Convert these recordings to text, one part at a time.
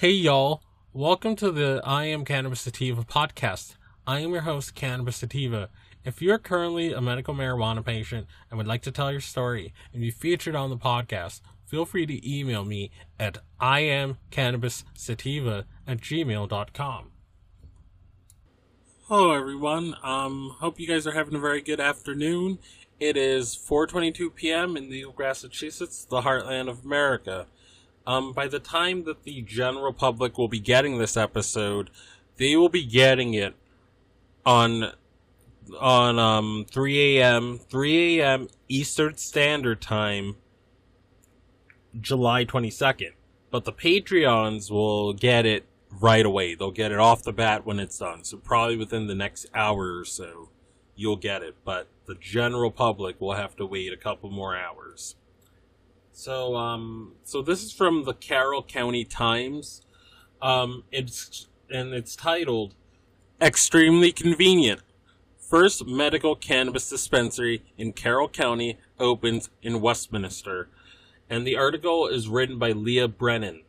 Hey y'all, welcome to the I Am Cannabis Sativa podcast. I am your host, Cannabis Sativa. If you're currently a medical marijuana patient and would like to tell your story and be featured on the podcast, feel free to email me at iamcannabissativa at gmail.com. Hello everyone, um, hope you guys are having a very good afternoon. It is 4.22 p.m. in New Massachusetts, the heartland of America. Um, by the time that the general public will be getting this episode, they will be getting it on on um 3 a.m. 3 a.m. Eastern Standard Time, July 22nd. But the Patreons will get it right away. They'll get it off the bat when it's done. So probably within the next hour or so, you'll get it. But the general public will have to wait a couple more hours. So, um, so this is from the Carroll County Times. Um, it's and it's titled "Extremely Convenient." First medical cannabis dispensary in Carroll County opens in Westminster, and the article is written by Leah Brennan.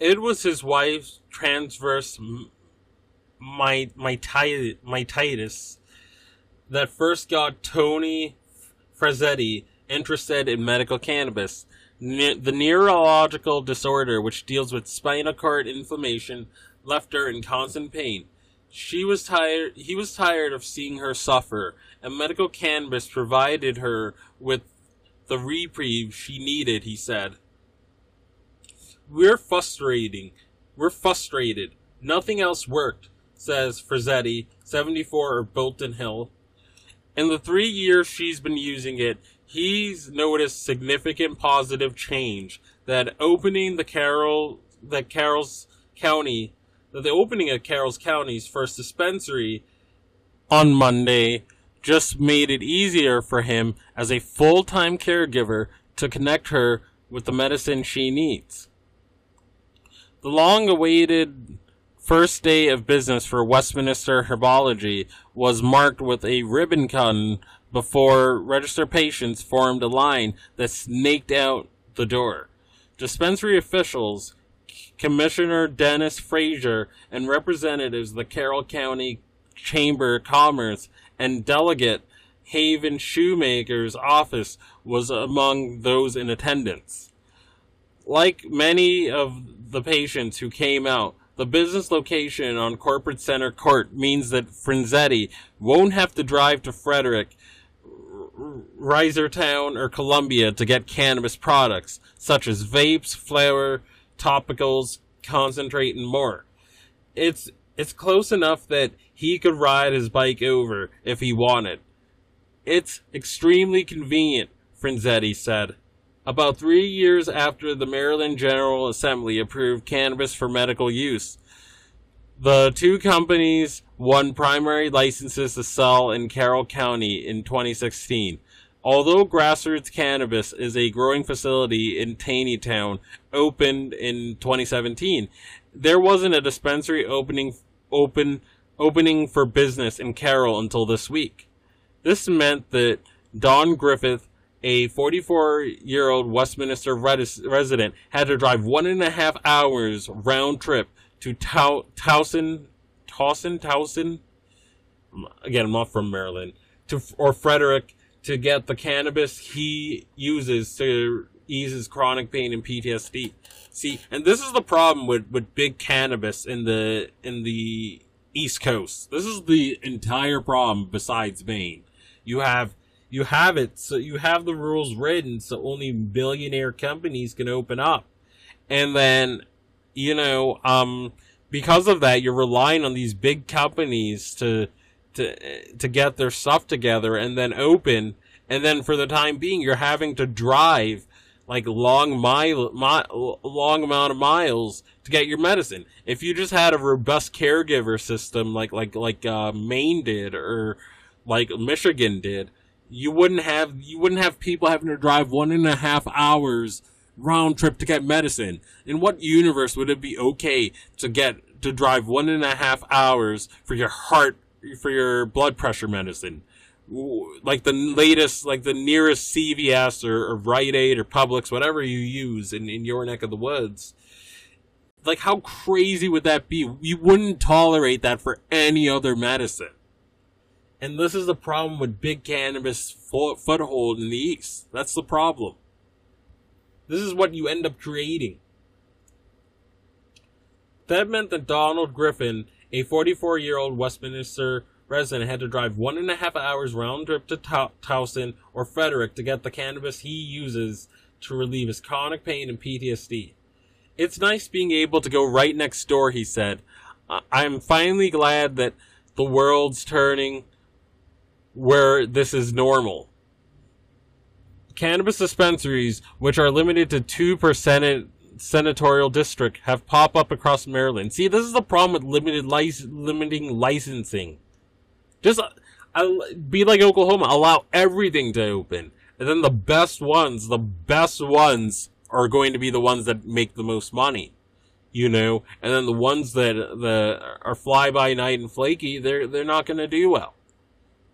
It was his wife's transverse myelitis that first got Tony Frazetti interested in medical cannabis. Ne- the neurological disorder, which deals with spinal cord inflammation, left her in constant pain. She was tired. He was tired of seeing her suffer, and medical cannabis provided her with the reprieve she needed. He said, "We're frustrating. We're frustrated. Nothing else worked," says Frazetti, 74 of Bolton Hill in the three years she's been using it, he's noticed significant positive change. That opening the Carroll, that Carroll's County, that the opening of Carroll's County's first dispensary on Monday just made it easier for him as a full-time caregiver to connect her with the medicine she needs. The long-awaited first day of business for Westminster Herbology was marked with a ribbon cutting before registered patients formed a line that snaked out the door. Dispensary officials, Commissioner Dennis Frazier, and representatives of the Carroll County Chamber of Commerce and delegate Haven Shoemaker's office was among those in attendance. Like many of the patients who came out, the business location on Corporate Center Court means that Frazetti won't have to drive to Frederick, Reisterstown, or Columbia to get cannabis products, such as vapes, flower, topicals, concentrate, and more. It's it's close enough that he could ride his bike over if he wanted. It's extremely convenient, Frazetti said. About three years after the Maryland General Assembly approved cannabis for medical use, the two companies won primary licenses to sell in Carroll County in 2016. Although Grassroots Cannabis is a growing facility in Taneytown, opened in 2017, there wasn't a dispensary opening open opening for business in Carroll until this week. This meant that Don Griffith a 44 year old Westminster res- resident had to drive one and a half hours round trip to Towson, Towson, Towson. Again, I'm not from Maryland. To or Frederick to get the cannabis he uses to ease his chronic pain and PTSD. See, and this is the problem with with big cannabis in the in the East Coast. This is the entire problem besides Maine. You have you have it. So you have the rules written so only billionaire companies can open up. And then you know um because of that you're relying on these big companies to to to get their stuff together and then open. And then for the time being you're having to drive like long mile, mile long amount of miles to get your medicine. If you just had a robust caregiver system like like like uh, Maine did or like Michigan did you wouldn't have you wouldn't have people having to drive one and a half hours round trip to get medicine. In what universe would it be okay to get to drive one and a half hours for your heart for your blood pressure medicine? like the latest, like the nearest CVS or, or Rite Aid or Publix, whatever you use in, in your neck of the woods. Like, how crazy would that be? You wouldn't tolerate that for any other medicine. And this is the problem with big cannabis foothold in the East. That's the problem. This is what you end up creating. That meant that Donald Griffin, a 44 year old Westminster resident, had to drive one and a half hours round trip to Towson or Frederick to get the cannabis he uses to relieve his chronic pain and PTSD. It's nice being able to go right next door, he said. I'm finally glad that the world's turning where this is normal. Cannabis dispensaries, which are limited to two per Senate senatorial district, have popped up across Maryland. See, this is the problem with limited limiting licensing. Just uh, be like Oklahoma, allow everything to open, and then the best ones, the best ones, are going to be the ones that make the most money. You know, and then the ones that that are fly by night and flaky, they're they're not going to do well.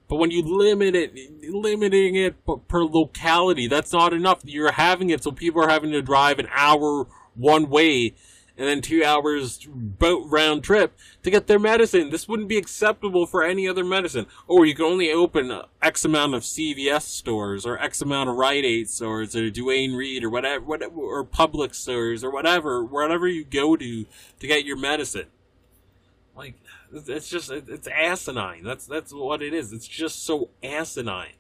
But when you limit it, limiting it per locality, that's not enough. You're having it so people are having to drive an hour one way and then two hours boat round trip to get their medicine. This wouldn't be acceptable for any other medicine. Or you can only open X amount of CVS stores or X amount of Rite Aid stores or Duane Reade or whatever, whatever or Publix stores or whatever, wherever you go to to get your medicine. Like it's just it's asinine. That's that's what it is. It's just so asinine.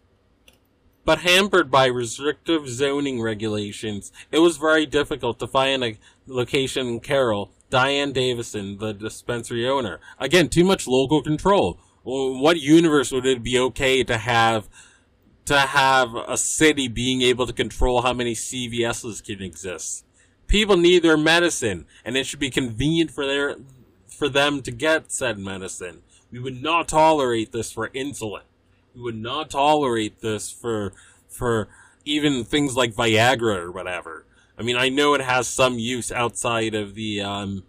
But hampered by restrictive zoning regulations, it was very difficult to find a location in Carroll. Diane Davison, the dispensary owner. Again, too much local control. What universe would it be okay to have to have a city being able to control how many CVSs can exist? People need their medicine, and it should be convenient for their for them to get said medicine. We would not tolerate this for insulin. We would not tolerate this for for even things like Viagra or whatever. I mean, I know it has some use outside of the um,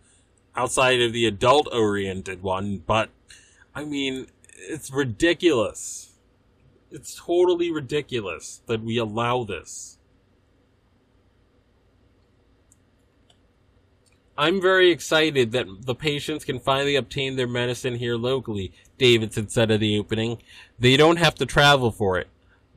outside of the adult oriented one, but I mean, it's ridiculous. It's totally ridiculous that we allow this. I'm very excited that the patients can finally obtain their medicine here locally, Davidson said at the opening. They don't have to travel for it.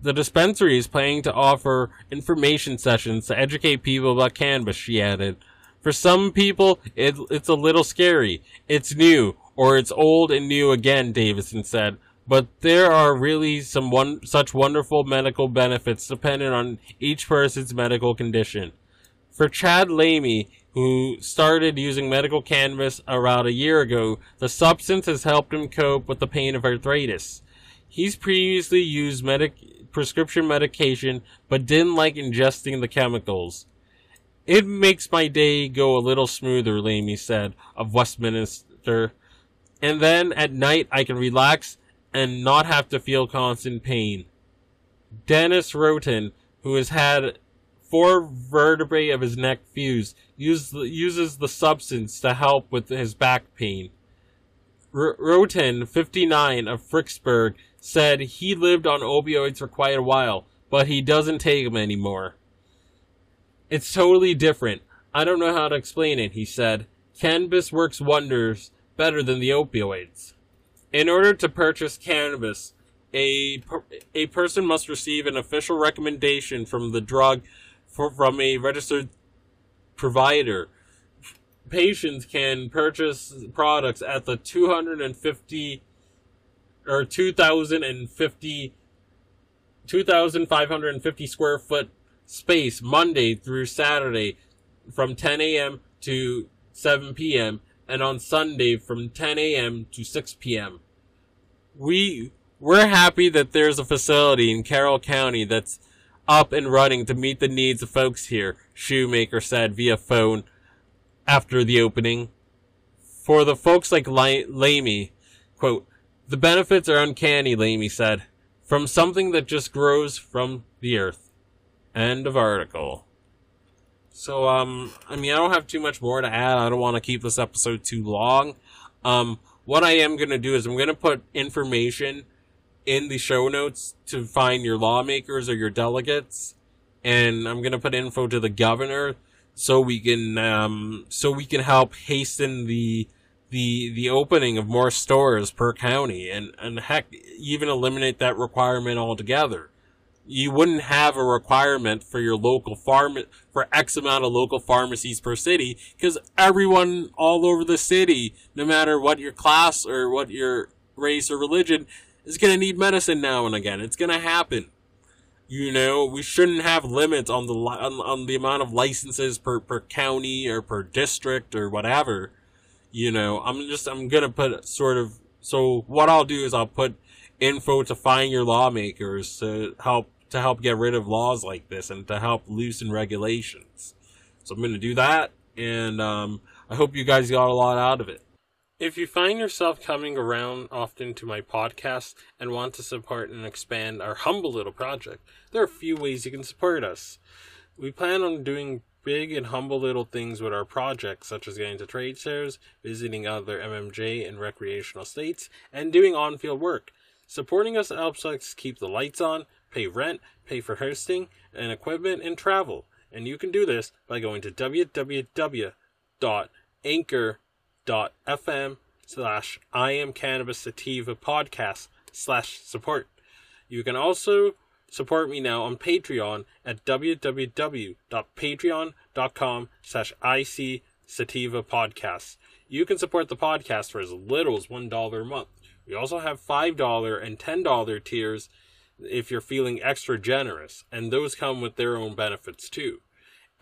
The dispensary is planning to offer information sessions to educate people about cannabis, she added. For some people, it, it's a little scary. It's new, or it's old and new again, Davidson said. But there are really some one, such wonderful medical benefits dependent on each person's medical condition. For Chad Lamy, who started using medical cannabis around a year ago, the substance has helped him cope with the pain of arthritis. He's previously used medic- prescription medication, but didn't like ingesting the chemicals. It makes my day go a little smoother, Lamy said of Westminster. And then at night I can relax and not have to feel constant pain. Dennis Roten, who has had four vertebrae of his neck fused, use, uses the substance to help with his back pain. R- Roten, 59, of Finksburg, said he lived on opioids for quite a while, but he doesn't take them anymore. It's totally different. I don't know how to explain it, he said. Cannabis works wonders better than the opioids. In order to purchase cannabis, a, a person must receive an official recommendation from the drug for, from a registered provider. Patients can purchase products at the 250 or 2050 2550 square foot space Monday through Saturday from 10 a.m. to 7 p.m. and on Sunday from 10 a.m. to 6 p.m. We we're happy that there's a facility in Carroll County that's up and running to meet the needs of folks here, Shoemaker said via phone after the opening. For the folks like Lamy, quote, the benefits are uncanny, Lamy said, from something that just grows from the earth. End of article. So, um, I mean, I don't have too much more to add. I don't want to keep this episode too long. Um, what I am going to do is I'm going to put information in the show notes to find your lawmakers or your delegates, and I'm gonna put info to the governor so we can um, so we can help hasten the the the opening of more stores per county, and and heck, even eliminate that requirement altogether. You wouldn't have a requirement for your local farm for X amount of local pharmacies per city because everyone all over the city, no matter what your class or what your race or religion, is going to need medicine now and again. It's going to happen. You know, we shouldn't have limits on the on, on the amount of licenses per per county or per district or whatever. You know, I'm just I'm gonna put sort of so what I'll do is I'll put info to find your lawmakers to help to help get rid of laws like this and to help loosen regulations. So I'm going to do that, and um, I hope you guys got a lot out of it. If you find yourself coming around often to my podcast and want to support and expand our humble little project, there are a few ways you can support us. We plan on doing big and humble little things with our project, such as getting to trade shows, visiting other MMJ and recreational states, and doing on field work. Supporting us helps us keep the lights on, pay rent, pay for hosting and equipment, and travel. And you can do this by going to www.anchor.fm slash I am cannabis sativa podcast slash support. You can also support me now on Patreon at www.patreon.com slash IC sativa podcast. You can support the podcast for as little as $1 a month. We also have $5 and $10 tiers if you're feeling extra generous, and those come with their own benefits too.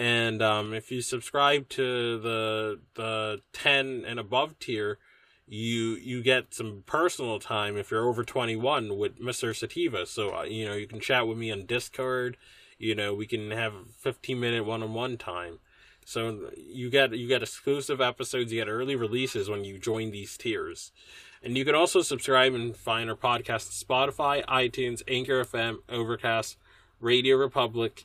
And um, if you subscribe to the the 10 and above tier, you you get some personal time if you're over 21 with Mr. Sativa. So uh, you know you can chat with me on Discord. You know we can have 15 minute one on one time. So you get you get exclusive episodes, you get early releases when you join these tiers. And you can also subscribe and find our podcast on Spotify, iTunes, Anchor FM, Overcast, RadioPublic,